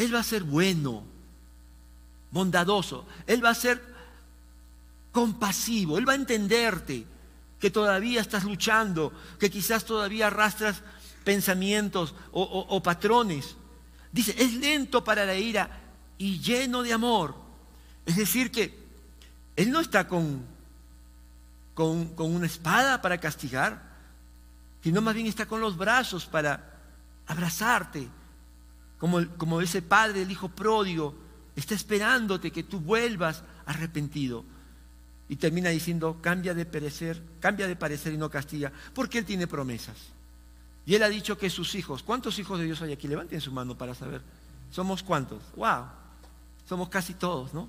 Él va a ser bueno, bondadoso, Él va a ser compasivo, Él va a entenderte que todavía estás luchando, que quizás todavía arrastras pensamientos o, patrones. Dice, es lento para la ira y lleno de amor. Es decir, que Él no está con, con, una espada para castigar, sino más bien está con los brazos para abrazarte, como, como ese padre, el hijo pródigo, está esperándote que tú vuelvas arrepentido. Y termina diciendo, cambia de parecer, cambia de parecer y no castiga, porque Él tiene promesas. Y Él ha dicho que sus hijos, ¿cuántos hijos de Dios hay aquí? Levanten su mano para saber. ¿Somos cuántos? ¡Wow! Somos casi todos, ¿no?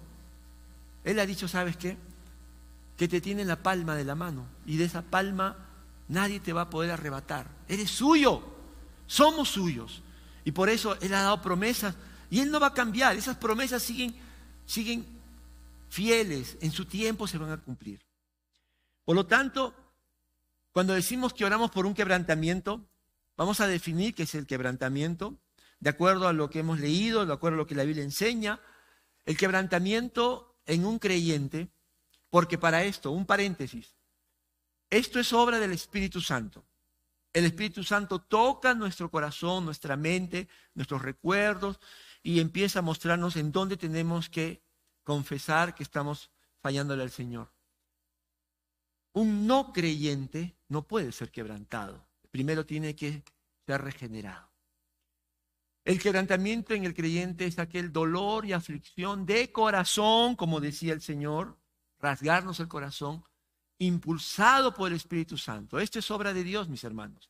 Él ha dicho, ¿sabes qué? Que te tiene en la palma de la mano y de esa palma nadie te va a poder arrebatar. Eres suyo, somos suyos. Y por eso Él ha dado promesas y Él no va a cambiar. Esas promesas siguen, siguen fieles, en su tiempo se van a cumplir. Por lo tanto, cuando decimos que oramos por un quebrantamiento, vamos a definir qué es el quebrantamiento, de acuerdo a lo que hemos leído, de acuerdo a lo que la Biblia enseña. El quebrantamiento en un creyente, porque para esto, un paréntesis, esto es obra del Espíritu Santo. El Espíritu Santo toca nuestro corazón, nuestra mente, nuestros recuerdos y empieza a mostrarnos en dónde tenemos que confesar que estamos fallándole al Señor. Un no creyente no puede ser quebrantado. Primero tiene que ser regenerado. El quebrantamiento en el creyente es aquel dolor y aflicción de corazón, como decía el Señor, rasgarnos el corazón, impulsado por el Espíritu Santo. Esto es obra de Dios, mis hermanos.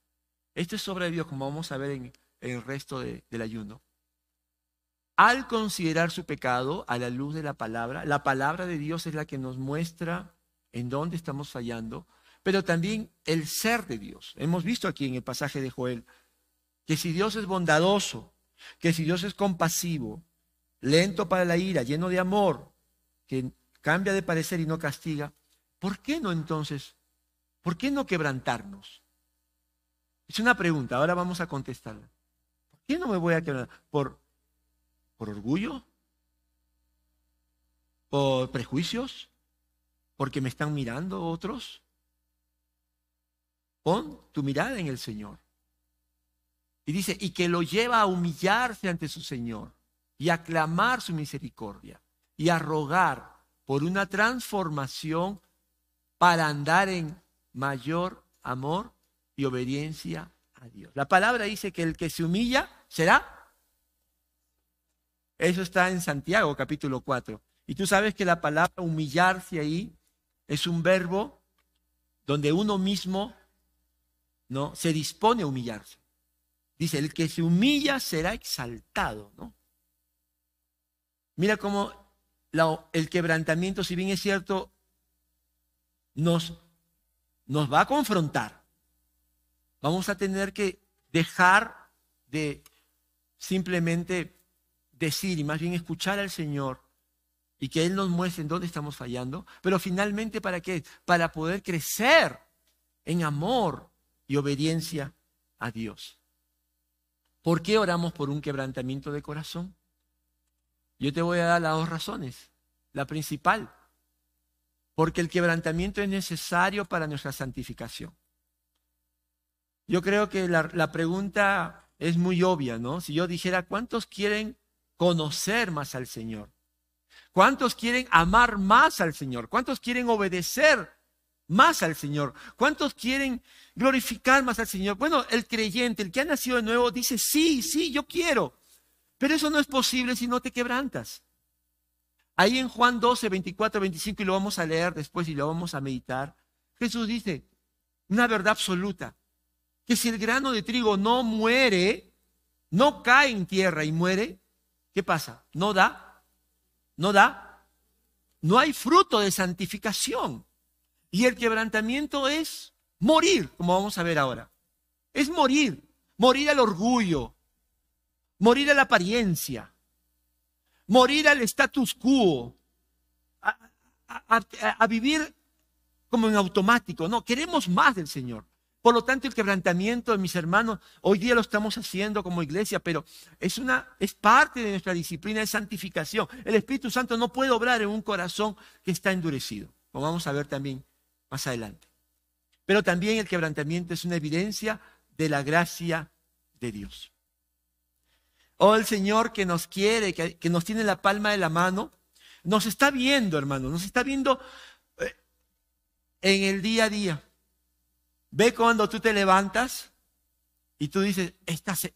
Esto es obra de Dios, como vamos a ver en, el resto del ayuno al considerar su pecado a la luz de la palabra, la palabra de Dios es la que nos muestra en dónde estamos fallando, pero también el ser de Dios. Hemos visto aquí en el pasaje de Joel que si Dios es bondadoso, que si Dios es compasivo, lento para la ira, lleno de amor, que cambia de parecer y no castiga, ¿por qué no entonces? ¿Por qué no quebrantarnos? Es una pregunta, ahora vamos a contestarla. ¿Por qué no me voy a quebrantar? Por ¿Por orgullo? ¿Por prejuicios? ¿Porque me están mirando otros? Pon tu mirada en el Señor. Y dice, y que lo lleva a humillarse ante su Señor y a clamar su misericordia y a rogar por una transformación para andar en mayor amor y obediencia a Dios. La palabra dice que el que se humilla será eso está en Santiago capítulo 4. Y tú sabes que la palabra humillarse ahí es un verbo donde uno mismo ¿no? se dispone a humillarse. Dice, el que se humilla será exaltado. ¿no? Mira cómo el quebrantamiento, si bien es cierto, nos, nos va a confrontar. Vamos a tener que dejar de simplemente decir y más bien escuchar al Señor y que Él nos muestre en dónde estamos fallando, pero finalmente para qué? Para poder crecer en amor y obediencia a Dios. ¿Por qué oramos por un quebrantamiento de corazón? Yo te voy a dar las dos razones. La principal, porque el quebrantamiento es necesario para nuestra santificación. Yo creo que la, pregunta es muy obvia, ¿no? Si yo dijera, ¿cuántos quieren conocer más al Señor? ¿Cuántos quieren amar más al Señor? ¿Cuántos quieren obedecer más al Señor? ¿Cuántos quieren glorificar más al Señor? Bueno, el creyente, el que ha nacido de nuevo, dice, sí, sí, yo quiero. Pero eso no es posible si no te quebrantas. Ahí en Juan 12, 24, 25, y lo vamos a leer después y lo vamos a meditar, Jesús dice una verdad absoluta, que si el grano de trigo no muere, no cae en tierra y muere, ¿qué pasa? No da, no da, no hay fruto de santificación. Y el quebrantamiento es morir, como vamos a ver ahora. Es morir, morir al orgullo, morir a la apariencia, morir al status quo, a, vivir como en automático. No, queremos más del Señor. Por lo tanto, el quebrantamiento de mis hermanos, hoy día lo estamos haciendo como iglesia, pero es, una, es parte de nuestra disciplina de santificación. El Espíritu Santo no puede obrar en un corazón que está endurecido, como vamos a ver también más adelante. Pero también el quebrantamiento es una evidencia de la gracia de Dios. Oh, el Señor que nos quiere, que, que nos tiene la palma de la mano, nos está viendo, hermano, nos está viendo eh, en el día a día. Ve cuando tú te levantas y tú dices,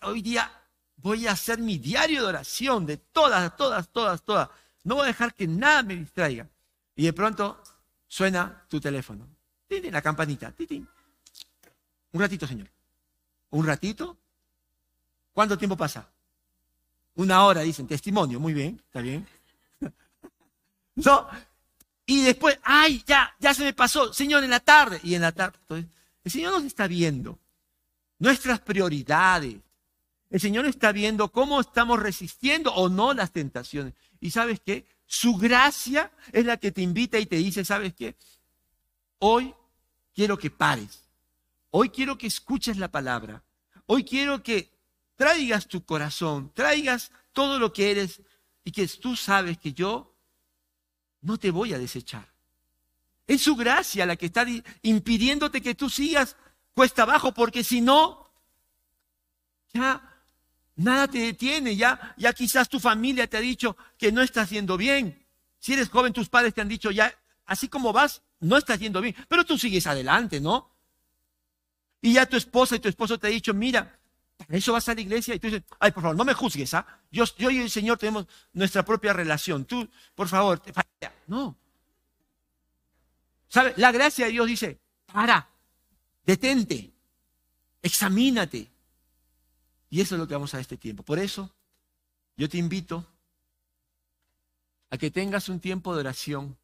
hoy día voy a hacer mi diario de oración de todas, todas, todas, todas. No voy a dejar que nada me distraiga. Y de pronto suena tu teléfono. La campanita. Un ratito, Señor. ¿Un ratito? ¿Cuánto tiempo pasa? Una hora, dicen. Testimonio. Muy bien, está bien. no. Y después, ay, ya, ya se me pasó. Señor, en la tarde. Y en la tarde. Entonces, el Señor nos está viendo nuestras prioridades. El Señor está viendo cómo estamos resistiendo o no las tentaciones. Y sabes qué? Su gracia es la que te invita y te dice, ¿sabes qué? Hoy quiero que pares. Hoy quiero que escuches la palabra. Hoy quiero que traigas tu corazón, traigas todo lo que eres y que tú sabes que yo no te voy a desechar. Es su gracia la que está impidiéndote que tú sigas cuesta abajo, porque si no, ya nada te detiene, ya, ya quizás tu familia te ha dicho que no estás yendo bien. Si eres joven, tus padres te han dicho ya, así como vas, no estás yendo bien, pero tú sigues adelante, ¿no? Y ya tu esposa y tu esposo te ha dicho, mira, eso vas a la iglesia y tú dices, ay, por favor, no me juzgues, ¿ah? Yo, yo y el Señor tenemos nuestra propia relación. Tú, por favor, te No, ¿Sabe? La gracia de Dios dice, para, detente, examínate. Y eso es lo que vamos a este tiempo. Por eso, yo te invito a que tengas un tiempo de oración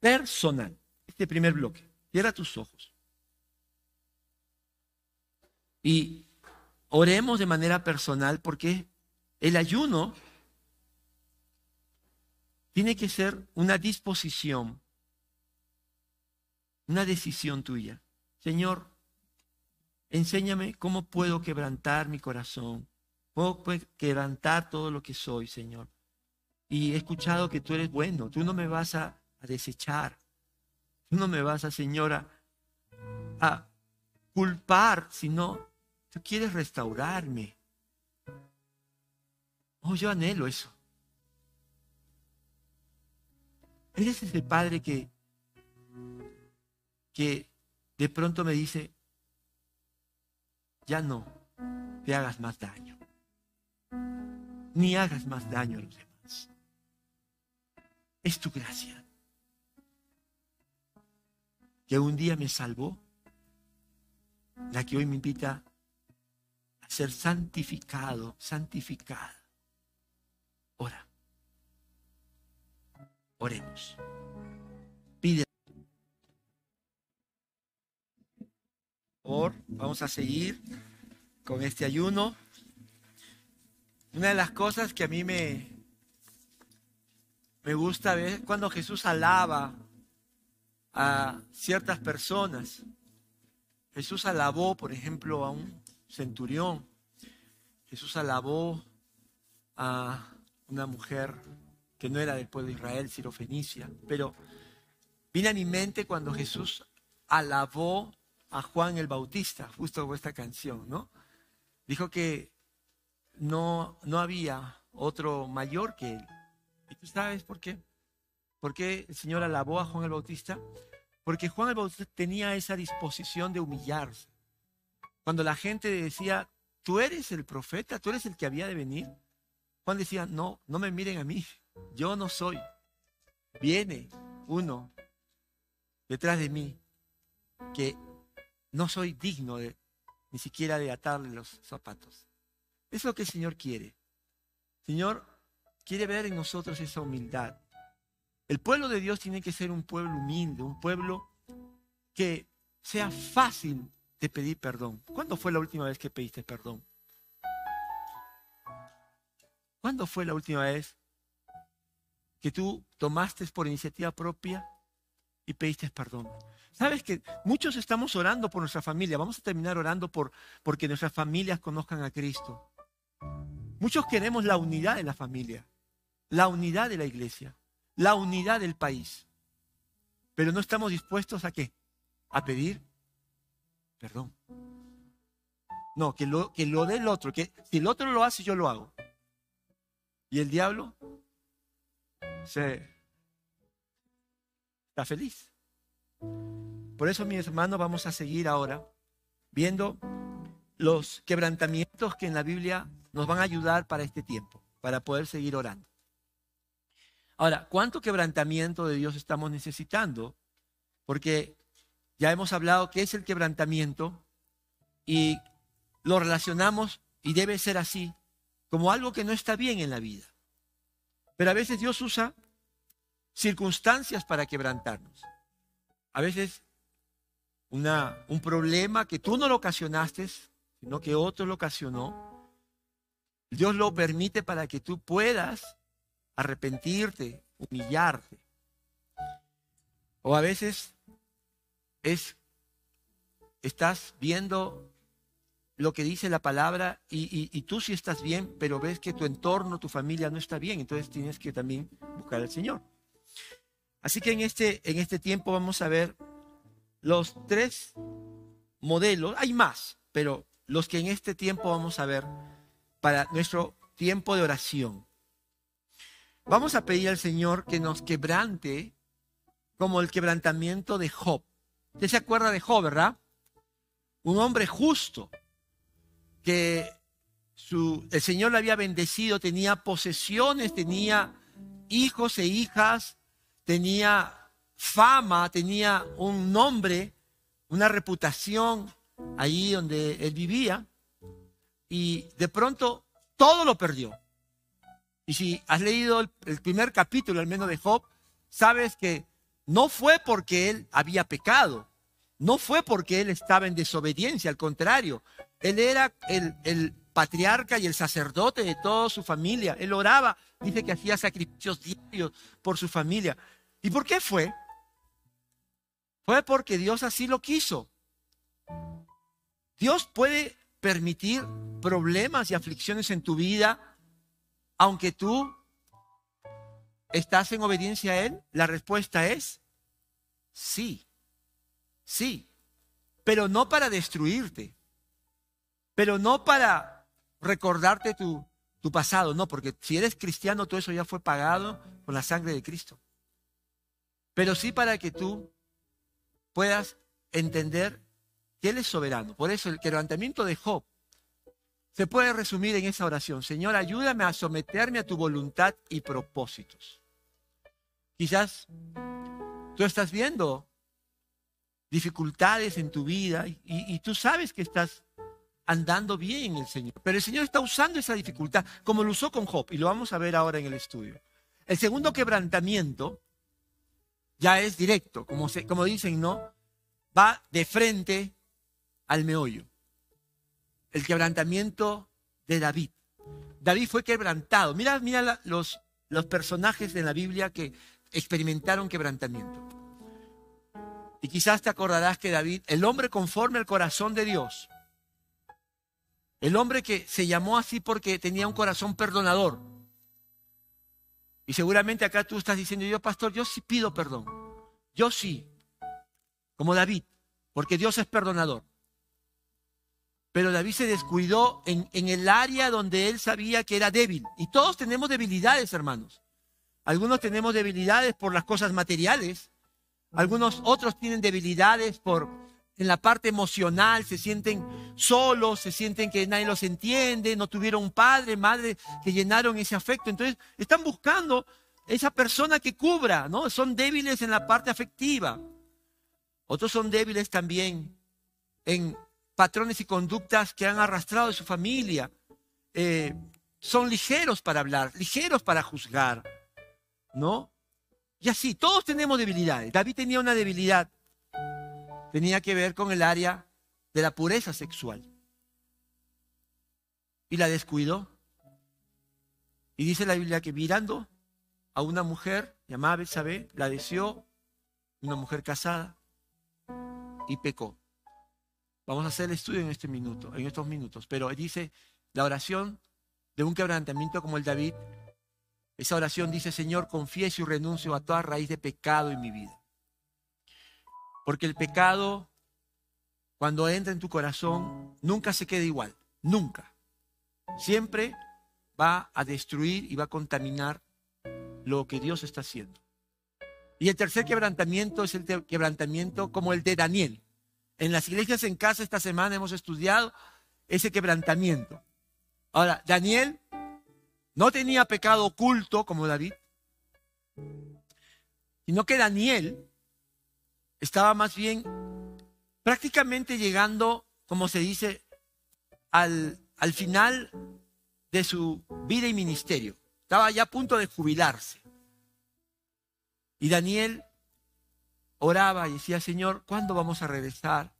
personal. Este primer bloque. Cierra tus ojos. Y oremos de manera personal porque el ayuno tiene que ser una disposición una decisión tuya. Señor, enséñame cómo puedo quebrantar mi corazón, puedo quebrantar todo lo que soy, Señor. Y he escuchado que tú eres bueno, tú no me vas a, desechar, tú no me vas a, Señora, a culpar, sino tú quieres restaurarme. Oh, yo anhelo eso. Eres ese Padre que que de pronto me dice, ya no te hagas más daño, ni hagas más daño a los demás. Es tu gracia que un día me salvó, la que hoy me invita ser santificado, santificada. Ora. Oremos. Pide vamos a seguir con este ayuno. Una de las cosas que a mí me, me gusta ver cuando Jesús alaba a ciertas personas. Jesús alabó, por ejemplo, a un centurión. Jesús alabó a una mujer que no era del pueblo de Israel, Fenicia. Pero viene a mi mente cuando Jesús alabó a Juan el Bautista, justo con esta canción, ¿no? Dijo que no, no había otro mayor que él. ¿Y tú sabes por qué? ¿Por qué el Señor alabó a Juan el Bautista? Porque Juan el Bautista tenía esa disposición de humillarse. Cuando la gente decía, tú eres el profeta, tú eres el que había de venir, Juan decía, no, no me miren a mí, yo no soy. Viene uno detrás de mí que no soy digno de, ni siquiera de atarle los zapatos. Es lo que el Señor quiere. Señor quiere ver en nosotros esa humildad. El pueblo de Dios tiene que ser un pueblo humilde, un pueblo que sea fácil de pedir perdón. ¿Cuándo fue la última vez que pediste perdón? ¿Cuándo fue la última vez que tú tomaste por iniciativa propia y pediste perdón? Sabes que muchos estamos orando por nuestra familia. Vamos a terminar orando por porque nuestras familias conozcan a Cristo. Muchos queremos la unidad de la familia, la unidad de la iglesia, la unidad del país. Pero no estamos dispuestos a qué? A pedir perdón. No, que lo, que lo dé el otro, que si el otro lo hace, yo lo hago. Y el diablo se está feliz. Por eso, mis hermanos, vamos a seguir ahora viendo los quebrantamientos que en la Biblia nos van a ayudar para este tiempo, para poder seguir orando. Ahora, ¿cuánto quebrantamiento de Dios estamos necesitando? Porque ya hemos hablado qué es el quebrantamiento y lo relacionamos, y debe ser así, como algo que no está bien en la vida. Pero a veces Dios usa circunstancias para quebrantarnos. A veces una, un problema que tú no lo ocasionaste, sino que otro lo ocasionó. Dios lo permite para que tú puedas arrepentirte, humillarte. O a veces es, estás viendo lo que dice la palabra y, tú sí estás bien, pero ves que tu entorno, tu familia no está bien, entonces tienes que también buscar al Señor. Así que en este, en este tiempo vamos a ver los tres modelos, hay más, pero los que en este tiempo vamos a ver para nuestro tiempo de oración. Vamos a pedir al Señor que nos quebrante como el quebrantamiento de Job. Usted se acuerda de Job, ¿verdad? Un hombre justo, que su, el Señor le había bendecido, tenía posesiones, tenía hijos e hijas, tenía fama, tenía un nombre, una reputación allí donde él vivía, y de pronto todo lo perdió. Y si has leído el, el primer capítulo, al menos de Job, sabes que no fue porque él había pecado, no fue porque él estaba en desobediencia, al contrario, él era el, patriarca y el sacerdote de toda su familia. Él oraba, dice que hacía sacrificios diarios por su familia. ¿Y por qué fue? Fue porque Dios así lo quiso. Dios puede permitir problemas y aflicciones en tu vida, aunque tú estás en obediencia a Él. La respuesta es sí, sí, pero no para destruirte pero no para recordarte tu, tu pasado, no, porque si eres cristiano todo eso ya fue pagado con la sangre de Cristo. Pero sí para que tú puedas entender que Él es soberano. Por eso el quebrantamiento de Job se puede resumir en esa oración. Señor, ayúdame a someterme a tu voluntad y propósitos. Quizás tú estás viendo dificultades en tu vida y, tú sabes que estás andando bien el Señor. Pero el Señor está usando esa dificultad, como lo usó con Job, y lo vamos a ver ahora en el estudio. El segundo quebrantamiento ya es directo, como dicen, ¿no? Va de frente al meollo. El quebrantamiento de David. David fue quebrantado. Mira, mira los, los personajes de la Biblia que experimentaron quebrantamiento. Y quizás te acordarás que David, el hombre conforme al corazón de Dios, el hombre que se llamó así porque tenía un corazón perdonador. Y seguramente acá tú estás diciendo, yo pastor, yo sí pido perdón. Yo sí, como David, porque Dios es perdonador. Pero David se descuidó en, en, el área donde él sabía que era débil. Y todos tenemos debilidades, hermanos. Algunos tenemos debilidades por las cosas materiales. Algunos otros tienen debilidades por en la parte emocional, se sienten solos, se sienten que nadie los entiende, no tuvieron padre, madre que llenaron ese afecto. Entonces están buscando esa persona que cubra, ¿no? Son débiles en la parte afectiva. Otros son débiles también en patrones y conductas que han arrastrado de su familia. Eh, son ligeros para hablar, ligeros para juzgar, ¿no? Y así, todos tenemos debilidades. David tenía una debilidad tenía que ver con el área de la pureza sexual. Y la descuidó. Y dice la Biblia que mirando a una mujer llamada Betsabé, la deseó, una mujer casada. y pecó. Vamos a hacer el estudio en este minuto, en estos minutos, pero dice la oración de un quebrantamiento como el David. Esa oración dice, Señor, confieso y renuncio a toda raíz de pecado en mi vida. Porque el pecado, cuando entra en tu corazón, nunca se queda igual, nunca. Siempre va a destruir y va a contaminar lo que Dios está haciendo. Y el tercer quebrantamiento es el quebrantamiento como el de Daniel. En las iglesias en casa esta semana hemos estudiado ese quebrantamiento. Ahora, Daniel no tenía pecado oculto como David, sino que Daniel estaba más bien prácticamente llegando, como se dice, al, al final de su vida y ministerio. Estaba ya a punto de jubilarse. Y Daniel oraba y decía, Señor, ¿cuándo vamos a regresar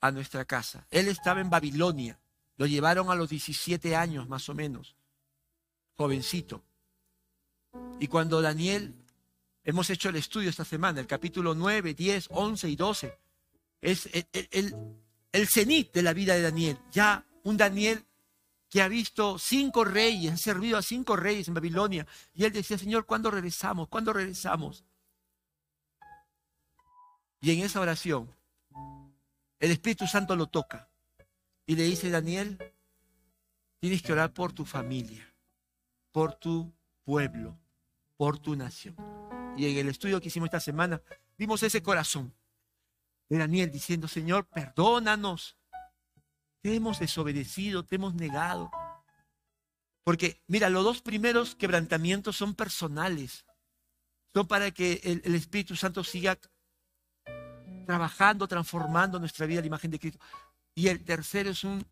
a nuestra casa? Él estaba en Babilonia. Lo llevaron a los 17 años más o menos, jovencito. Y cuando Daniel, hemos hecho el estudio esta semana, el capítulo 9, 10, 11 y 12, es el, el, cenit de la vida de Daniel. Ya un Daniel que ha visto cinco reyes, ha servido a cinco reyes en Babilonia. Y él decía, Señor, ¿cuándo regresamos? ¿Cuándo regresamos? Y en esa oración, el Espíritu Santo lo toca y le dice, Daniel, tienes que orar por tu familia, por tu pueblo, por tu nación. Y en el estudio que hicimos esta semana, vimos ese corazón de Daniel diciendo, Señor, perdónanos. Te hemos desobedecido, te hemos negado. Porque, mira, los dos primeros quebrantamientos son personales. Son para que el, Espíritu Santo siga trabajando, transformando nuestra vida a la imagen de Cristo. Y el tercero es un,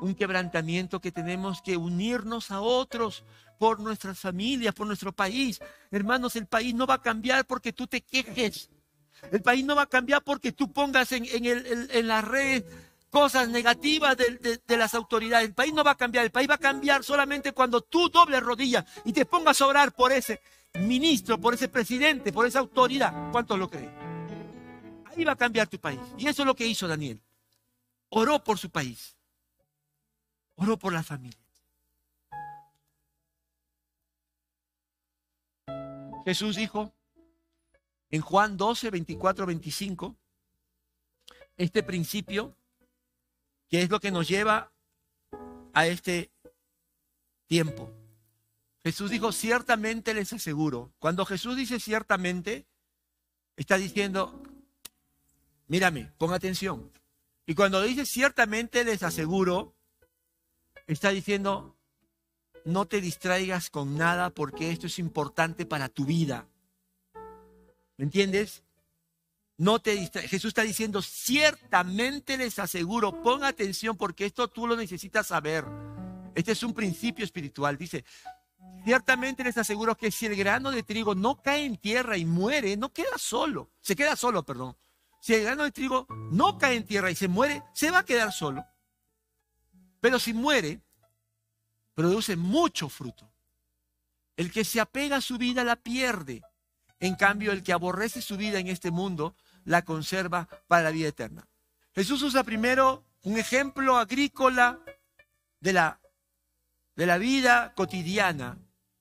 un quebrantamiento que tenemos que unirnos a otros por nuestras familias, por nuestro país. Hermanos, el país no va a cambiar porque tú te quejes. El país no va a cambiar porque tú pongas en, en, el, cosas negativas de, de, las autoridades. El país no va a cambiar. El país va a cambiar solamente cuando tú dobles rodillas y te pongas a orar por ese ministro, por ese presidente, por esa autoridad. ¿Cuántos lo creen? Ahí va a cambiar tu país. Y eso es lo que hizo Daniel oró por su país, oró por la familia. Jesús dijo en Juan 12, 24, 25, este principio, que es lo que nos lleva a este tiempo. Jesús dijo, ciertamente les aseguro. Cuando Jesús dice ciertamente, está diciendo, mírame, pon atención. Y cuando dice ciertamente les aseguro, está diciendo, no te distraigas con nada porque esto es importante para tu vida. ¿Me entiendes? No te Jesús está diciendo, ciertamente les aseguro, pon atención porque esto tú lo necesitas saber. Este es un principio espiritual. Dice, ciertamente les aseguro que si el grano de trigo no cae en tierra y muere, no queda solo, se queda solo, perdón si el grano de trigo no cae en tierra y se muere, se va a quedar solo. Pero si muere, produce mucho fruto. El que se apega a su vida la pierde. En cambio, el que aborrece su vida en este mundo la conserva para la vida eterna. Jesús usa primero un ejemplo agrícola de la, de la vida cotidiana.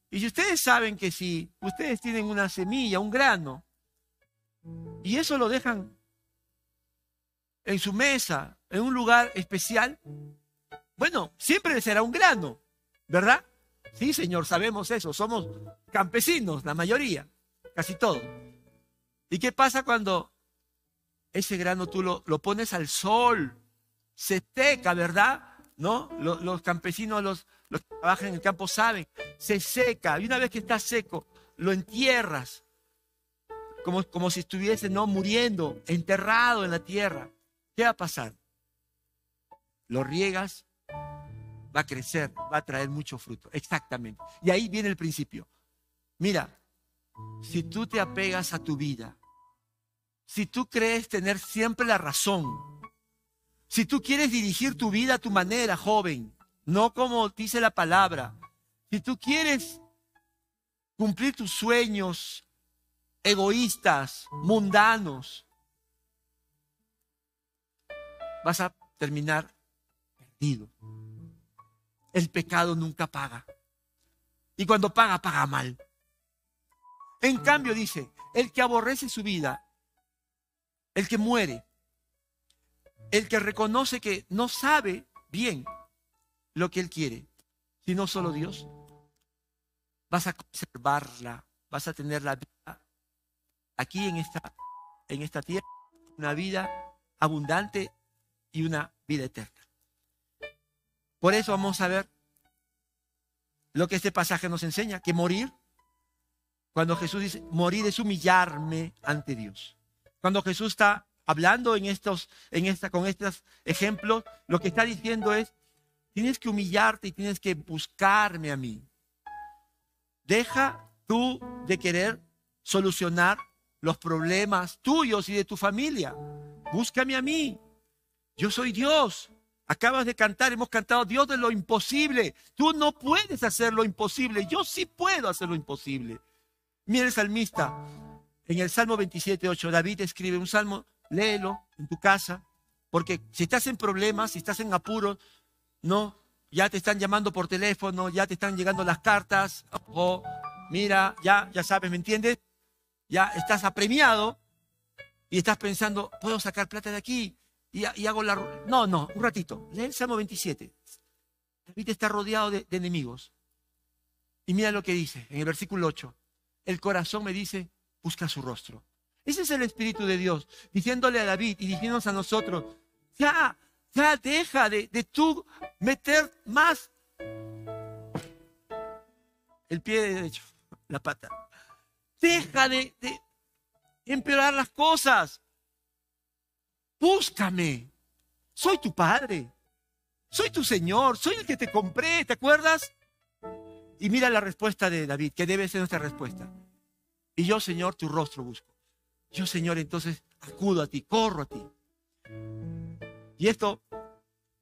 Y si ustedes saben que si ustedes tienen una semilla, un grano, y eso lo dejan en su mesa, en un lugar especial, bueno, siempre será un grano, ¿verdad? Sí, Señor, sabemos eso. Somos campesinos, la mayoría, casi todo. ¿Y qué pasa cuando ese grano tú lo, pones al sol? Se seca, ¿verdad? ¿No? Los, campesinos, los, los que trabajan en el campo saben, se seca. Y una vez que está seco, lo entierras. Como, como si estuviese no muriendo, enterrado en la tierra. ¿Qué va a pasar? Lo riegas, va a crecer, va a traer mucho fruto. Exactamente. Y ahí viene el principio. Mira, si tú te apegas a tu vida, si tú crees tener siempre la razón, si tú quieres dirigir tu vida a tu manera, joven, no como dice la palabra, si tú quieres cumplir tus sueños egoístas, mundanos, vas a terminar El pecado nunca paga. Y cuando paga, paga mal. En cambio, dice, el que aborrece su vida, el que muere, el que reconoce que no sabe bien lo que él quiere, sino solo Dios, vas a conservarla, vas a tener la vida aquí en esta, en esta tierra, una vida abundante y una vida eterna. Por eso vamos a ver lo que este pasaje nos enseña, que morir, cuando Jesús dice, morir es humillarme ante Dios. Cuando Jesús está hablando en estos, en esta, con estos ejemplos, lo que está diciendo es, tienes que humillarte y tienes que buscarme a mí. Deja tú de querer solucionar los problemas tuyos y de tu familia. Búscame a mí. Yo soy Dios. Acabas de cantar, hemos cantado Dios de lo imposible. Tú no puedes hacer lo imposible. Yo sí puedo hacer lo imposible. Mira el salmista. En el Salmo 27, 8, David escribe un salmo, léelo en tu casa, porque si estás en problemas, si estás en apuros, no, ya te están llamando por teléfono, ya te están llegando las cartas, o mira, ya, ya sabes, ¿me entiendes? Ya estás apremiado y estás pensando, puedo sacar plata de aquí, y, hago la... No, no, un ratito. Lee el Salmo 27. David está rodeado de, enemigos. Y mira lo que dice en el versículo 8. El corazón me dice, busca su rostro. Ese es el Espíritu de Dios, diciéndole a David y diciéndonos a nosotros, ya, ya deja de, de tú meter más el pie derecho, la pata. Deja de, de empeorar las cosas. Búscame. Soy tu padre. Soy tu Señor. Soy el que te compré. ¿Te acuerdas? Y mira la respuesta de David, que debe ser nuestra respuesta. Y yo, Señor, tu rostro busco. Yo, Señor, entonces acudo a ti, corro a ti. Y esto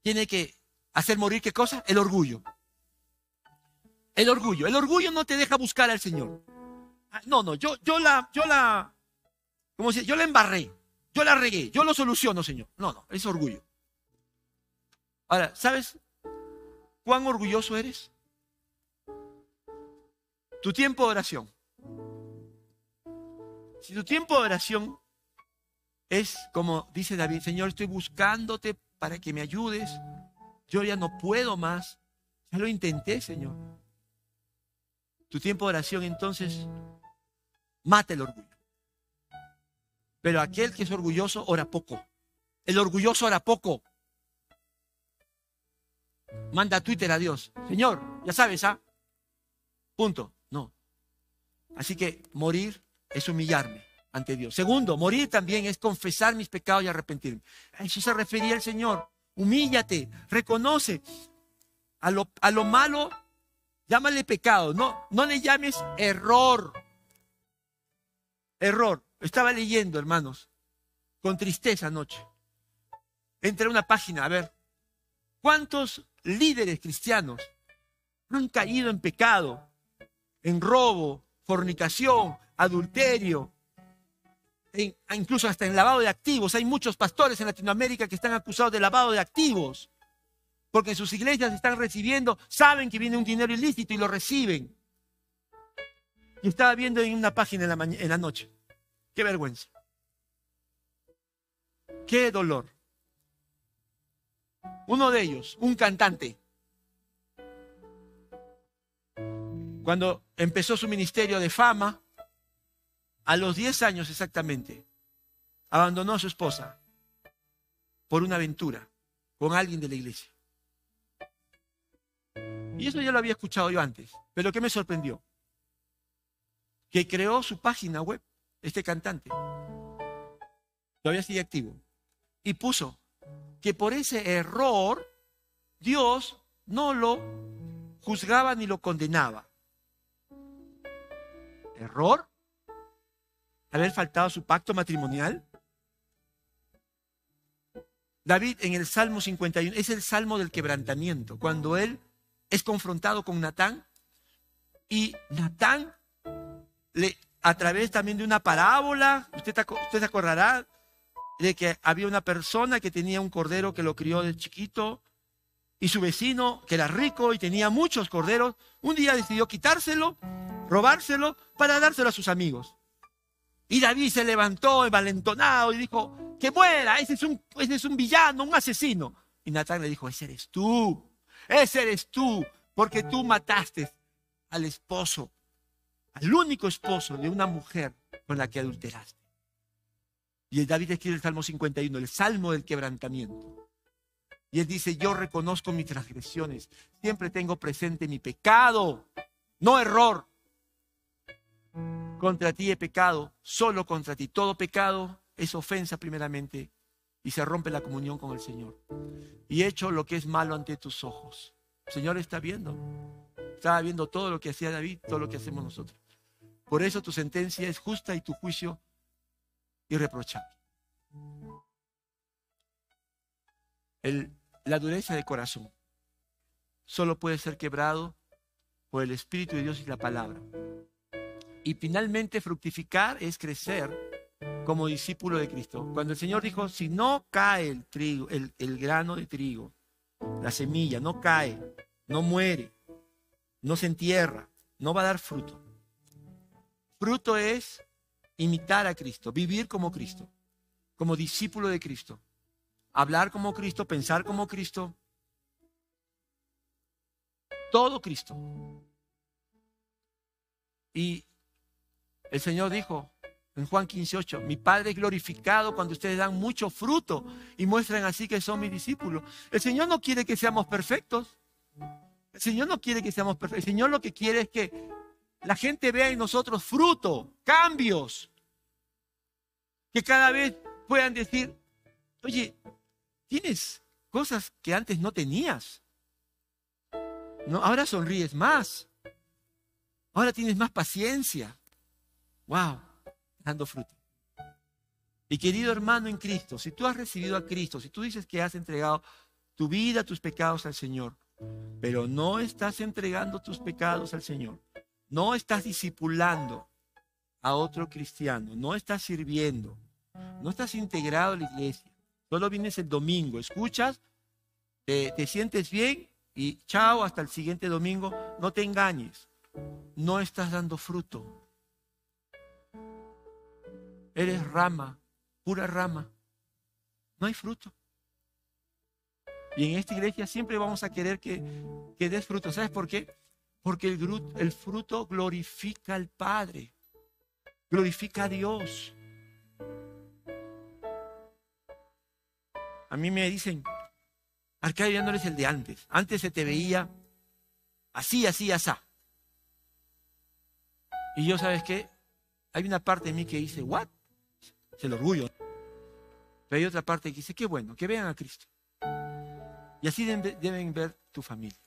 tiene que hacer morir qué cosa? El orgullo. El orgullo. El orgullo no te deja buscar al Señor. Ah, no, no, yo, yo la, yo la, como si, yo la embarré. Yo la regué, yo lo soluciono, Señor. No, no, es orgullo. Ahora, ¿sabes cuán orgulloso eres? Tu tiempo de oración. Si tu tiempo de oración es como dice David, Señor, estoy buscándote para que me ayudes. Yo ya no puedo más. Ya lo intenté, Señor. Tu tiempo de oración entonces mata el orgullo. Pero aquel que es orgulloso ora poco. El orgulloso ora poco. Manda Twitter a Dios. Señor, ya sabes, ¿ah? Punto. No. Así que morir es humillarme ante Dios. Segundo, morir también es confesar mis pecados y arrepentirme. A eso se refería el Señor. Humíllate, reconoce. A lo, a lo malo, llámale pecado. No, no le llames error. Error. Estaba leyendo, hermanos, con tristeza anoche. Entré a una página, a ver, ¿cuántos líderes cristianos han caído en pecado, en robo, fornicación, adulterio, incluso hasta en lavado de activos? Hay muchos pastores en Latinoamérica que están acusados de lavado de activos, porque en sus iglesias están recibiendo, saben que viene un dinero ilícito y lo reciben. Y estaba viendo en una página la, en la noche. Qué vergüenza. Qué dolor. Uno de ellos, un cantante, cuando empezó su ministerio de fama, a los 10 años exactamente, abandonó a su esposa por una aventura con alguien de la iglesia. Y eso ya lo había escuchado yo antes, pero ¿qué me sorprendió? Que creó su página web este cantante. Todavía sigue activo. Y puso que por ese error Dios no lo juzgaba ni lo condenaba. ¿Error? ¿Haber faltado su pacto matrimonial? David en el Salmo 51 es el salmo del quebrantamiento, cuando él es confrontado con Natán y Natán le a través también de una parábola, usted, se acordará, de que había una persona que tenía un cordero que lo crió de chiquito y su vecino, que era rico y tenía muchos corderos, un día decidió quitárselo, robárselo para dárselo a sus amigos. Y David se levantó envalentonado y dijo, que muera, ese es un, ese es un villano, un asesino. Y Natán le dijo, ese eres tú, ese eres tú, porque tú mataste al esposo, al único esposo de una mujer con la que adulteraste. Y David escribe el Salmo 51, el Salmo del quebrantamiento. Y él dice, yo reconozco mis transgresiones, siempre tengo presente mi pecado, no error. Contra ti he pecado, solo contra ti. Todo pecado es ofensa primeramente y se rompe la comunión con el Señor. Y he hecho lo que es malo ante tus ojos. El Señor está viendo. Estaba viendo todo lo que hacía David, todo lo que hacemos nosotros. Por eso tu sentencia es justa y tu juicio irreprochable. la dureza de corazón solo puede ser quebrado por el Espíritu de Dios y la palabra. Y finalmente fructificar es crecer como discípulo de Cristo. Cuando el Señor dijo, si no cae el trigo, el, grano de trigo, la semilla, no cae, no muere, no se entierra, no va a dar fruto. Fruto es imitar a Cristo, vivir como Cristo, como discípulo de Cristo, hablar como Cristo, pensar como Cristo, todo Cristo. Y el Señor dijo en Juan 15:8, mi Padre es glorificado cuando ustedes dan mucho fruto y muestran así que son mis discípulos. El Señor no quiere que seamos perfectos. El Señor no quiere que seamos perfectos. El Señor lo que quiere es que la gente vea en nosotros fruto, cambios. Que cada vez puedan decir, oye, tienes cosas que antes no tenías. No, ahora sonríes más. Ahora tienes más paciencia. Wow, dando fruto. Y querido hermano en Cristo, si tú has recibido a Cristo, si tú dices que has entregado tu vida, tus pecados al Señor, pero no estás entregando tus pecados al Señor, no estás discipulando a otro cristiano, no estás sirviendo, no estás integrado a la iglesia. Solo vienes el domingo, escuchas, te, te sientes bien y chao, hasta el siguiente domingo. No te engañes, no estás dando fruto. Eres rama, pura rama. No hay fruto. Y en esta iglesia siempre vamos a querer que, que des fruto. ¿Sabes por qué? Porque el, fruto glorifica al Padre, glorifica a Dios. A mí me dicen, Arcadio ya no eres el de antes. Antes se te veía así, así, así. Y yo, ¿sabes qué? Hay una parte de mí que dice, ¿what? Es el orgullo. Pero hay otra parte que dice, qué bueno, que vean a Cristo. Y así deben ver tu familia.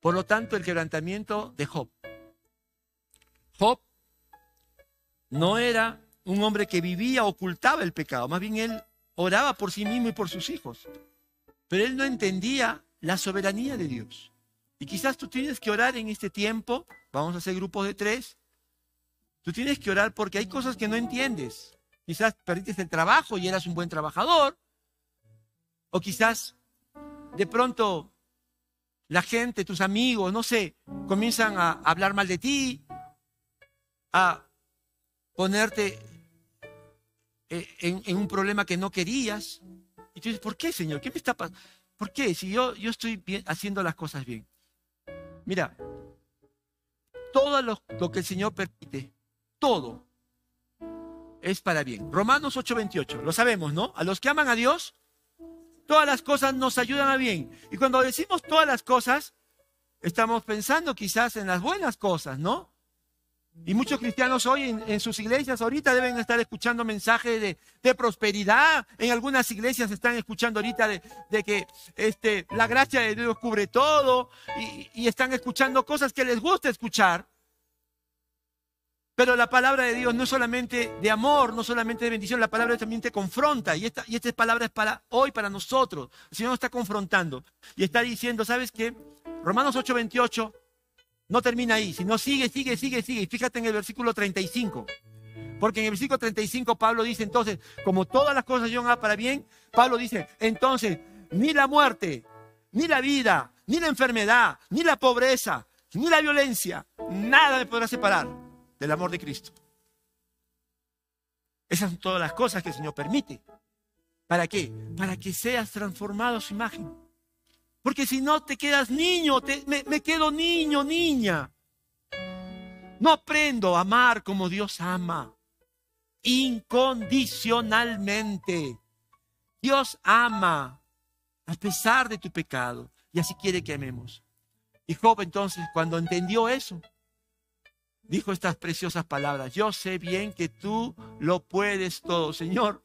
Por lo tanto, el quebrantamiento de Job. Job no era un hombre que vivía, ocultaba el pecado, más bien él oraba por sí mismo y por sus hijos. Pero él no entendía la soberanía de Dios. Y quizás tú tienes que orar en este tiempo, vamos a hacer grupos de tres, tú tienes que orar porque hay cosas que no entiendes. Quizás perdiste el trabajo y eras un buen trabajador, o quizás de pronto la gente, tus amigos, no sé, comienzan a hablar mal de ti, a ponerte eh, en, un problema que no querías. Y tú dices, ¿por qué, Señor? ¿Qué me está pasando? ¿Por qué? Si yo, yo estoy haciendo las cosas bien. Mira, todo lo, lo que el Señor permite, todo es para bien. Romanos 8:28, lo sabemos, ¿no? A los que aman a Dios, todas las cosas nos ayudan a bien. Y cuando decimos todas las cosas, estamos pensando quizás en las buenas cosas, ¿no? Y muchos cristianos hoy en, sus iglesias ahorita deben estar escuchando mensajes de, prosperidad. En algunas iglesias están escuchando ahorita de, que este, la gracia de Dios cubre todo y, y están escuchando cosas que les gusta escuchar. Pero la palabra de Dios no es solamente de amor, no solamente de bendición, la palabra también te confronta. Y esta, y esta palabra es para hoy, para nosotros. El Señor está confrontando y está diciendo, ¿sabes qué? Romanos 8:28 no termina ahí, sino sigue, sigue, sigue, sigue. Y fíjate en el versículo 35. Porque en el versículo 35 Pablo dice entonces, como todas las cosas yo hago para bien, Pablo dice, entonces, ni la muerte, ni la vida, ni la enfermedad, ni la pobreza, ni la violencia, nada me podrá separar del amor de Cristo. Esas son todas las cosas que el Señor permite. ¿Para qué? Para que seas transformado a su imagen. Porque si no te quedas niño, me, me quedo niño, niña. No aprendo a amar como Dios ama. Incondicionalmente. Dios ama a pesar de tu pecado. Y así quiere que amemos. Y Job entonces, cuando entendió eso, dijo estas preciosas palabras. Yo sé bien que tú lo puedes todo. Señor,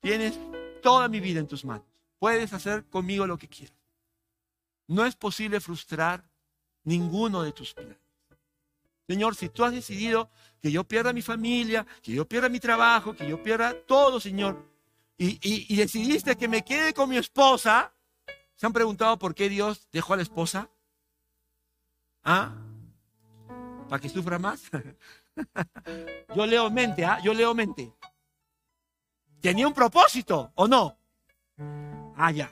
tienes toda mi vida en tus manos. Puedes hacer conmigo lo que quieras. No es posible frustrar ninguno de tus planes. Señor, si tú has decidido que yo pierda mi familia, que yo pierda mi trabajo, que yo pierda todo, Señor, y, y decidiste que me quede con mi esposa, ¿se han preguntado por qué Dios dejó a la esposa? ¿Ah? ¿Para que sufra más? yo leo mente, ¿ah? Yo leo mente. ¿Tenía un propósito o no? Ah, ya.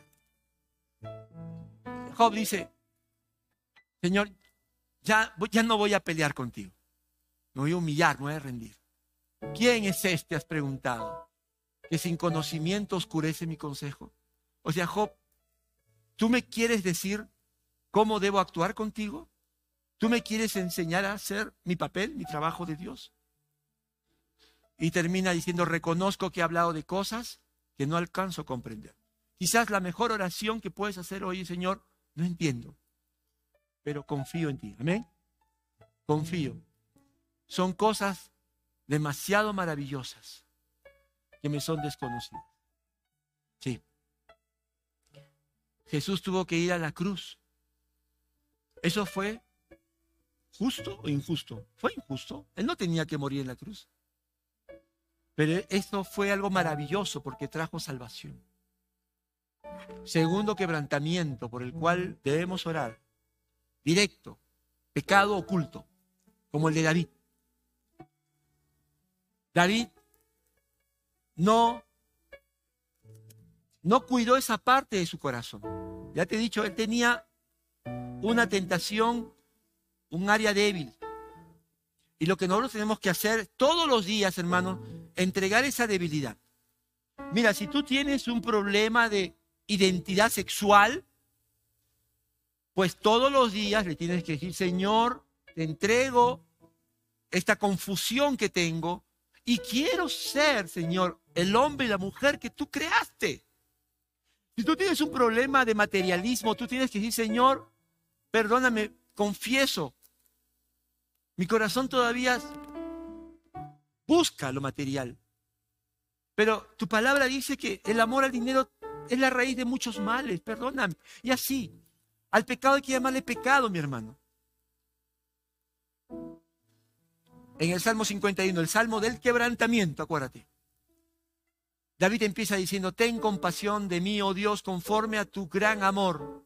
Job dice, Señor, ya, ya no voy a pelear contigo. Me voy a humillar, me voy a rendir. ¿Quién es este? Has preguntado. Que sin conocimiento oscurece mi consejo. O sea, Job, ¿tú me quieres decir cómo debo actuar contigo? ¿Tú me quieres enseñar a hacer mi papel, mi trabajo de Dios? Y termina diciendo, reconozco que he hablado de cosas que no alcanzo a comprender. Quizás la mejor oración que puedes hacer hoy, Señor, no entiendo, pero confío en ti. Amén. Confío. Son cosas demasiado maravillosas que me son desconocidas. Sí. Jesús tuvo que ir a la cruz. Eso fue ¿Justo o injusto? Fue injusto. Él no tenía que morir en la cruz. Pero esto fue algo maravilloso porque trajo salvación. Segundo quebrantamiento por el cual debemos orar. Directo. Pecado oculto. Como el de David. David no, no cuidó esa parte de su corazón. Ya te he dicho, él tenía una tentación un área débil. Y lo que nosotros tenemos que hacer todos los días, hermano, entregar esa debilidad. Mira, si tú tienes un problema de identidad sexual, pues todos los días le tienes que decir, Señor, te entrego esta confusión que tengo y quiero ser, Señor, el hombre y la mujer que tú creaste. Si tú tienes un problema de materialismo, tú tienes que decir, Señor, perdóname, confieso mi corazón todavía busca lo material. Pero tu palabra dice que el amor al dinero es la raíz de muchos males, perdóname. Y así, al pecado hay que llamarle pecado, mi hermano. En el Salmo 51, el Salmo del quebrantamiento, acuérdate. David empieza diciendo, ten compasión de mí, oh Dios, conforme a tu gran amor,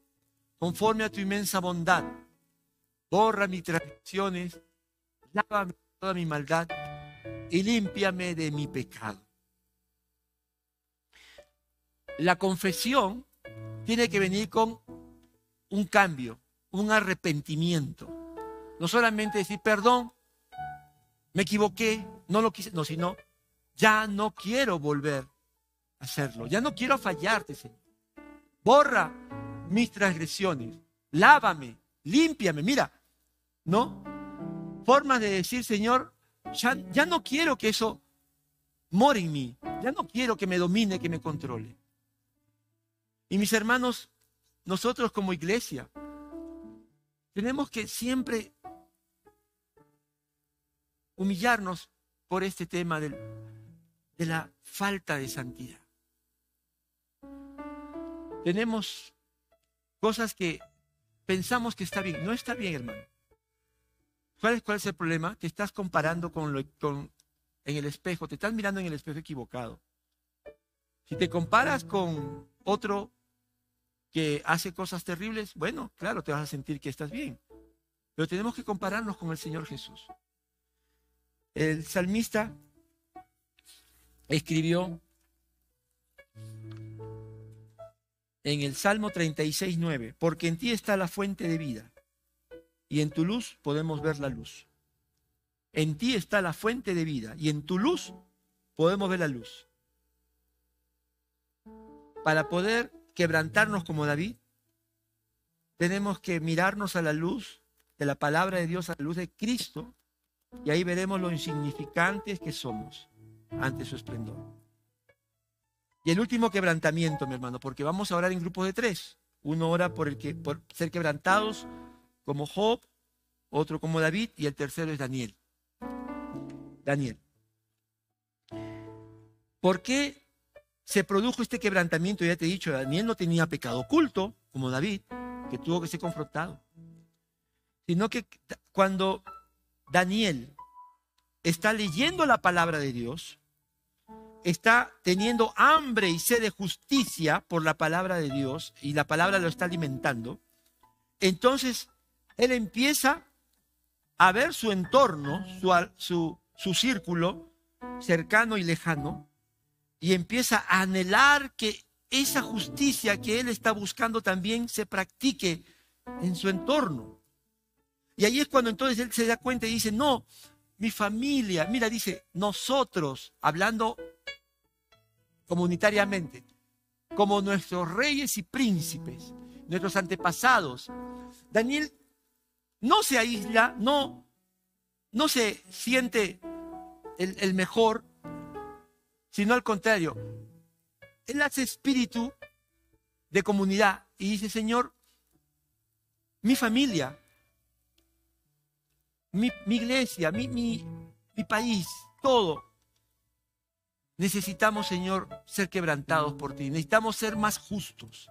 conforme a tu inmensa bondad. Borra mis transgresiones lávame toda mi maldad y límpiame de mi pecado. La confesión tiene que venir con un cambio, un arrepentimiento. No solamente decir, perdón, me equivoqué, no lo quise, no, sino, ya no quiero volver a hacerlo, ya no quiero fallarte, Señor. Borra mis transgresiones, lávame, límpiame. Mira, ¿no? Formas de decir, Señor, ya, ya no quiero que eso more en mí, ya no quiero que me domine, que me controle. Y mis hermanos, nosotros como iglesia, tenemos que siempre humillarnos por este tema de la falta de santidad. Tenemos cosas que pensamos que está bien. No está bien, hermano. ¿Cuál es, el problema? Te estás comparando con, lo, con en el espejo, te estás mirando en el espejo equivocado. Si te comparas con otro que hace cosas terribles, bueno, claro, te vas a sentir que estás bien. Pero tenemos que compararnos con el Señor Jesús. El salmista escribió en el Salmo 36, 9, porque en ti está la fuente de vida y en tu luz podemos ver la luz. En ti está la fuente de vida y en tu luz podemos ver la luz. Para poder quebrantarnos como David, tenemos que mirarnos a la luz de la palabra de Dios, a la luz de Cristo, y ahí veremos lo insignificantes que somos ante su esplendor. Y el último quebrantamiento, mi hermano, porque vamos a orar en grupos de tres. Uno ora por, el que, por ser quebrantados como Job, otro como David y el tercero es Daniel. Daniel. ¿Por qué se produjo este quebrantamiento? Ya te he dicho, Daniel no tenía pecado oculto como David, que tuvo que ser confrontado. Sino que cuando Daniel está leyendo la palabra de Dios, está teniendo hambre y sed de justicia por la palabra de Dios y la palabra lo está alimentando, entonces él empieza a ver su entorno, su, su, círculo cercano y lejano, y empieza a anhelar que esa justicia que él está buscando también se practique en su entorno. Y ahí es cuando entonces él se da cuenta y dice, no, mi familia, mira, dice, nosotros, hablando comunitariamente, como nuestros reyes y príncipes, nuestros antepasados. Daniel no se aísla, no, no se siente el, el mejor, sino al contrario. Él hace espíritu de comunidad y dice, Señor, mi familia, mi, mi iglesia, mi, mi, mi país, todo. Necesitamos, Señor, ser quebrantados por ti. Necesitamos ser más justos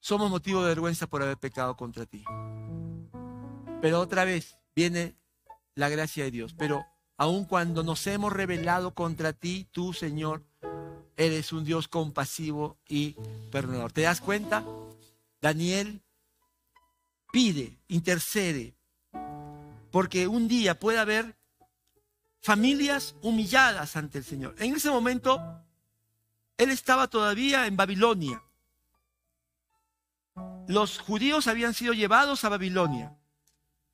somos motivo de vergüenza por haber pecado contra ti. Pero otra vez viene la gracia de Dios. Pero aun cuando nos hemos rebelado contra ti, tú, Señor, eres un Dios compasivo y perdonador. ¿Te das cuenta? Daniel pide, intercede, porque un día puede haber familias humilladas ante el Señor. En ese momento, él estaba todavía en Babilonia los judíos habían sido llevados a Babilonia.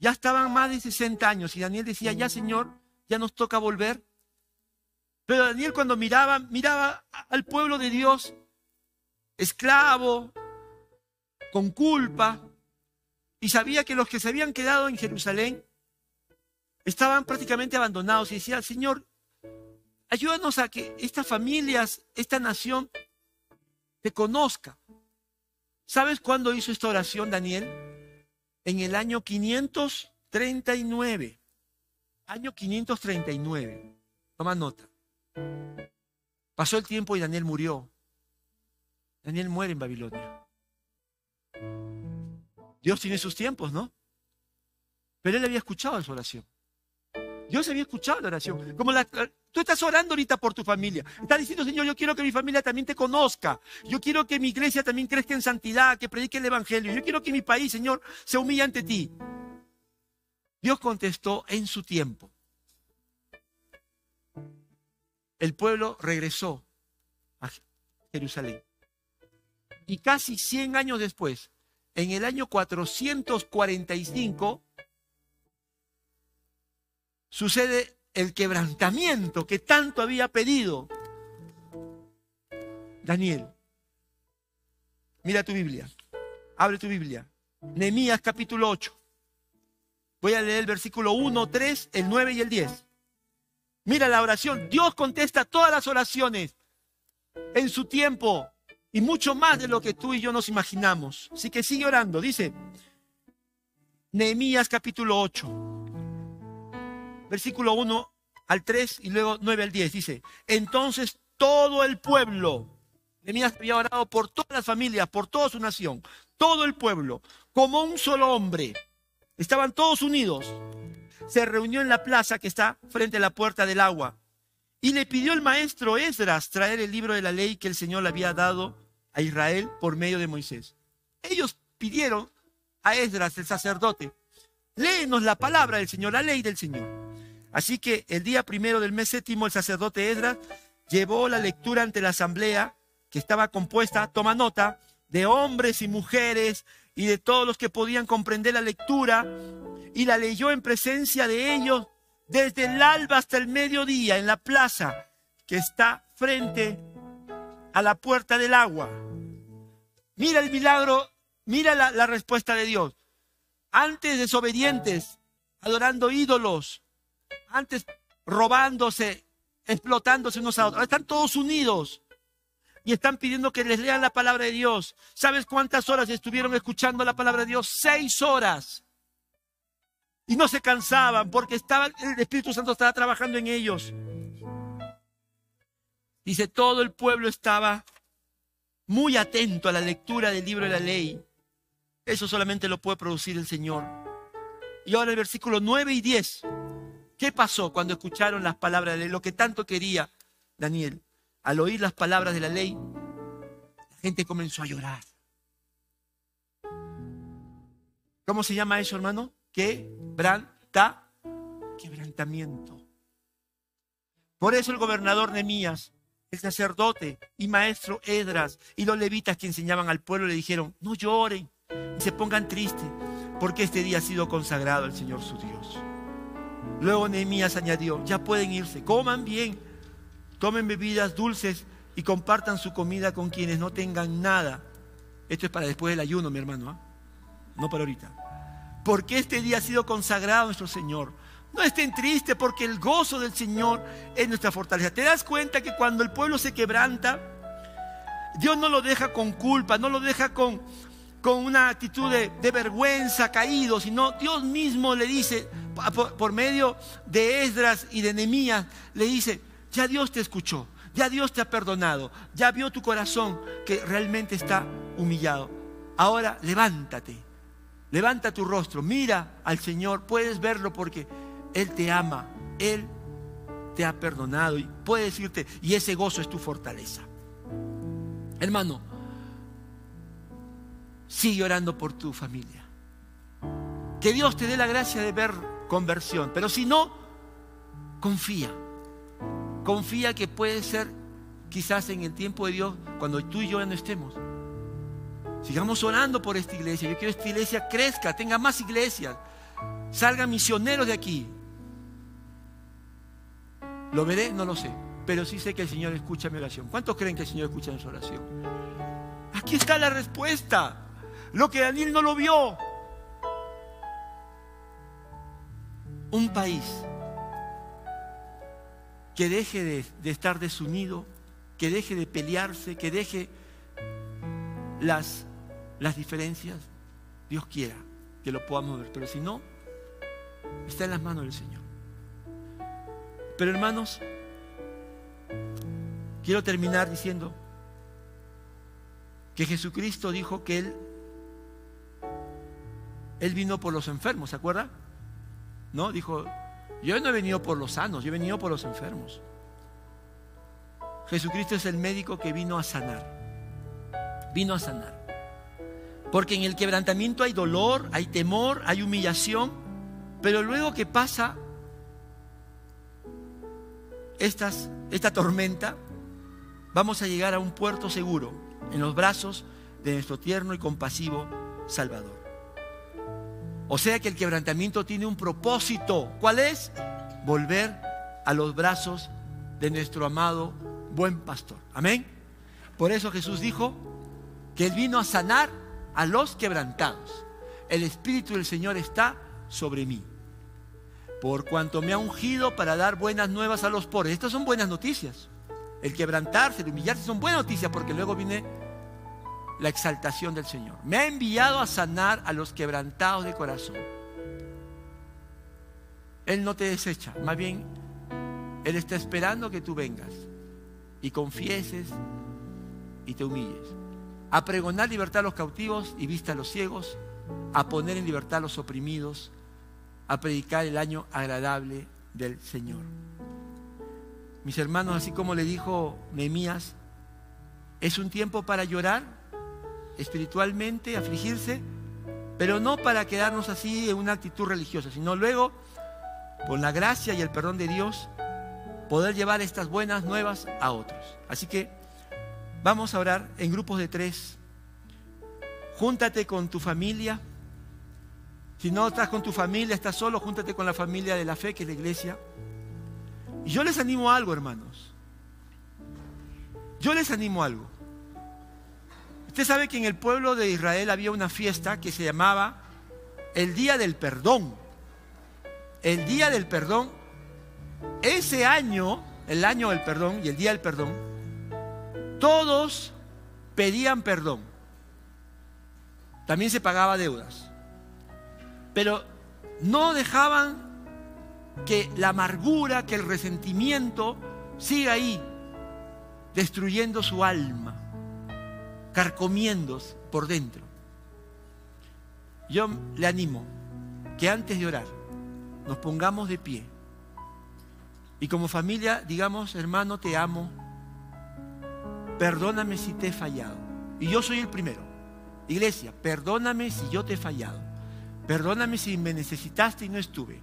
Ya estaban más de 60 años y Daniel decía, ya Señor, ya nos toca volver. Pero Daniel cuando miraba, miraba al pueblo de Dios esclavo, con culpa, y sabía que los que se habían quedado en Jerusalén estaban prácticamente abandonados y decía, Señor, ayúdanos a que estas familias, esta nación, te conozca. ¿Sabes cuándo hizo esta oración Daniel? En el año 539. Año 539. Toma nota. Pasó el tiempo y Daniel murió. Daniel muere en Babilonia. Dios tiene sus tiempos, ¿no? Pero él había escuchado su oración. Dios había escuchado la oración. Como la, tú estás orando ahorita por tu familia. Estás diciendo, Señor, yo quiero que mi familia también te conozca. Yo quiero que mi iglesia también crezca en santidad, que predique el Evangelio. Yo quiero que mi país, Señor, se humille ante ti. Dios contestó en su tiempo. El pueblo regresó a Jerusalén. Y casi 100 años después, en el año 445, sucede el quebrantamiento que tanto había pedido Daniel. Mira tu Biblia, abre tu Biblia. Nehemías capítulo 8. Voy a leer el versículo 1, 3, el 9 y el 10. Mira la oración. Dios contesta todas las oraciones en su tiempo y mucho más de lo que tú y yo nos imaginamos. Así que sigue orando. Dice Nehemías capítulo 8 versículo 1 al 3 y luego 9 al 10. Dice, entonces todo el pueblo, Nehemías había orado por todas las familias, por toda su nación, todo el pueblo, como un solo hombre, estaban todos unidos, se reunió en la plaza que está frente a la puerta del agua y le pidió el maestro Esdras traer el libro de la ley que el Señor le había dado a Israel por medio de Moisés. Ellos pidieron a Esdras, el sacerdote, léenos la palabra del Señor, la ley del Señor. Así que el día primero del mes séptimo, el sacerdote Esdras llevó la lectura ante la asamblea que estaba compuesta, toma nota, de hombres y mujeres y de todos los que podían comprender la lectura, y la leyó en presencia de ellos desde el alba hasta el mediodía en la plaza que está frente a la puerta del agua. Mira el milagro, mira la, respuesta de Dios. Antes desobedientes, adorando ídolos, antes robándose, explotándose unos a otros. Están todos unidos y están pidiendo que les lean la palabra de Dios. ¿Sabes cuántas horas estuvieron escuchando la palabra de Dios? Seis horas. Y no se cansaban porque estaba, el Espíritu Santo estaba trabajando en ellos. Dice, todo el pueblo estaba muy atento a la lectura del libro de la ley. Eso solamente lo puede producir el Señor. Y ahora el versículo 9 y 10. ¿Qué pasó cuando escucharon las palabras de la ley? Lo que tanto quería Daniel. Al oír las palabras de la ley, la gente comenzó a llorar. ¿Cómo se llama eso, hermano? Quebranta, quebrantamiento. Por eso el gobernador Nemías el sacerdote y maestro Edras y los levitas que enseñaban al pueblo le dijeron, no lloren y se pongan tristes, porque este día ha sido consagrado al Señor su Dios. Luego Nehemías añadió, ya pueden irse, coman bien, tomen bebidas dulces y compartan su comida con quienes no tengan nada. Esto es para después del ayuno, mi hermano, ¿ah? no para ahorita. Porque este día ha sido consagrado nuestro Señor no estén tristes porque el gozo del Señor es nuestra fortaleza. ¿Te das cuenta que cuando el pueblo se quebranta, Dios no lo deja con culpa, no lo deja con, con una actitud de, vergüenza, caído, sino Dios mismo le dice, por, medio de Esdras y de Nehemías, le dice, ya Dios te escuchó, ya Dios te ha perdonado, ya vio tu corazón que realmente está humillado. Ahora levántate, levanta tu rostro, mira al Señor, puedes verlo porque él te ama, Él te ha perdonado y puede decirte, y ese gozo es tu fortaleza. Hermano, sigue orando por tu familia. Que Dios te dé la gracia de ver conversión, pero si no, confía. Confía que puede ser quizás en el tiempo de Dios, cuando tú y yo no estemos. Sigamos orando por esta iglesia. Yo quiero que esta iglesia crezca, tenga más iglesias, salgan misioneros de aquí, ¿Lo veré? No lo sé. Pero sí sé que el Señor escucha mi oración. ¿Cuántos creen que el Señor escucha su oración? Aquí está la respuesta. Lo que Daniel no lo vio. Un país que deje de, de, estar desunido, que deje de pelearse, que deje las, las diferencias, Dios quiera que lo podamos ver. Pero si no, está en las manos del Señor. Pero hermanos, quiero terminar diciendo que Jesucristo dijo que Él, Él vino por los enfermos, ¿se acuerda? No, dijo, yo no he venido por los sanos, yo he venido por los enfermos. Jesucristo es el médico que vino a sanar. Vino a sanar. Porque en el quebrantamiento hay dolor, hay temor, hay humillación, pero luego que pasa esta tormenta, vamos a llegar a un puerto seguro en los brazos de nuestro tierno y compasivo Salvador. O sea que el quebrantamiento tiene un propósito. ¿Cuál es? Volver a los brazos de nuestro amado buen pastor. Amén. Por eso Jesús dijo que Él vino a sanar a los quebrantados. El Espíritu del Señor está sobre mí por cuanto me ha ungido para dar buenas nuevas a los pobres. Estas son buenas noticias. El quebrantarse, el humillarse son buenas noticias porque luego viene la exaltación del Señor. Me ha enviado a sanar a los quebrantados de corazón. Él no te desecha, más bien Él está esperando que tú vengas y confieses y te humilles. A pregonar libertad a los cautivos y vista a los ciegos, a poner en libertad a los oprimidos a predicar el año agradable del Señor. Mis hermanos, así como le dijo Nehemías, es un tiempo para llorar espiritualmente, afligirse, pero no para quedarnos así en una actitud religiosa, sino luego, con la gracia y el perdón de Dios, poder llevar estas buenas nuevas a otros. Así que vamos a orar en grupos de tres. Júntate con tu familia. Si no estás con tu familia, estás solo, júntate con la familia de la fe, que es la iglesia. Y yo les animo a algo, hermanos. Yo les animo a algo. Usted sabe que en el pueblo de Israel había una fiesta que se llamaba el Día del Perdón. El Día del Perdón. Ese año, el año del perdón y el Día del Perdón, todos pedían perdón. También se pagaba deudas. Pero no dejaban que la amargura, que el resentimiento siga ahí, destruyendo su alma, carcomiéndose por dentro. Yo le animo que antes de orar nos pongamos de pie y como familia digamos, hermano, te amo, perdóname si te he fallado. Y yo soy el primero. Iglesia, perdóname si yo te he fallado. Perdóname si me necesitaste y no estuve.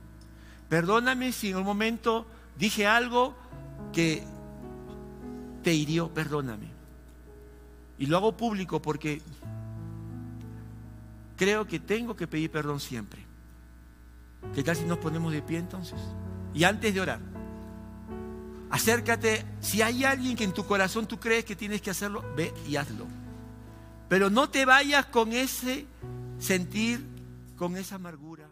Perdóname si en un momento dije algo que te hirió, perdóname. Y lo hago público porque creo que tengo que pedir perdón siempre. ¿Qué tal si nos ponemos de pie entonces? Y antes de orar, acércate, si hay alguien que en tu corazón tú crees que tienes que hacerlo, ve y hazlo. Pero no te vayas con ese sentir, con esa amargura.